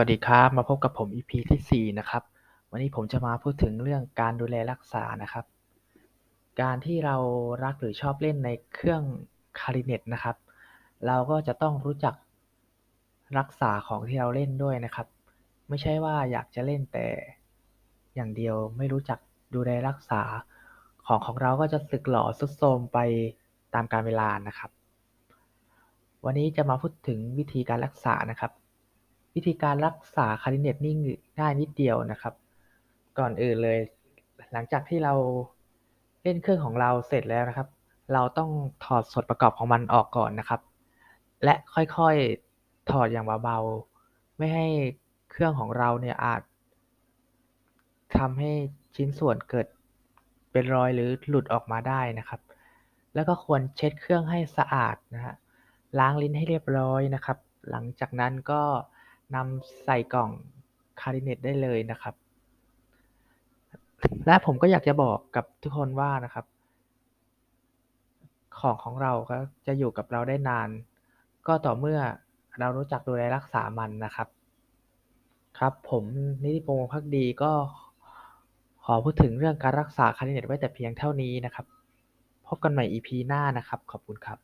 วัสดีครับ มาพบกับผม EP ที่ 4 นะครับ วันนี้ผมจะมาพูดถึงเรื่องการดูแลรักษานะครับ การที่เรารักหรือชอบเล่นในเครื่องคาริเนตนะครับ เราก็จะต้องรู้จักรักษาของที่เราเล่นด้วยนะครับ ไม่ใช่ว่าอยากจะเล่นแต่อย่างเดียวไม่รู้จักดูแลรักษาของของเราก็จะสึกหรอทรุดโทมไปตามกาลเวลานะครับ วันนี้จะมาพูดถึงวิธีการรักษานะครับ วิธีการรักษาคาริเนตนี่ง่ายนิดเดียวนะครับ ก่อนอื่นเลย หลังจากที่เราเล่นเครื่องของเราเสร็จแล้วนะครับ เราต้องถอดส่วนประกอบของมันออกก่อนนะครับ และค่อยๆถอดอย่างเบาๆไม่ให้เครื่องของเราเนี่ยอาจทำให้ชิ้นส่วนเกิดเป็นรอยหรือหลุดออกมาได้นะครับ แล้วก็ควรเช็ดเครื่องให้สะอาดนะฮะล้างลิ้นให้เรียบร้อยนะครับ หลังจากนั้นก็ นำใส่กล่องคลาริเน็ตได้เลยนะครับ และผมก็อยากจะบอกกับทุกคนว่านะครับ ของของเราก็จะอยู่กับเราได้นาน ก็ต่อเมื่อเรารู้จักดูแลรักษามันนะครับ ครับ ผมนิติพงศ์ภักดีก็ขอพูดถึงเรื่องการรักษาคาร์ดิเนตไว้แต่เพียงเท่านี้นะครับ พบกันใหม่ EP หน้านะครับ ขอบคุณครับ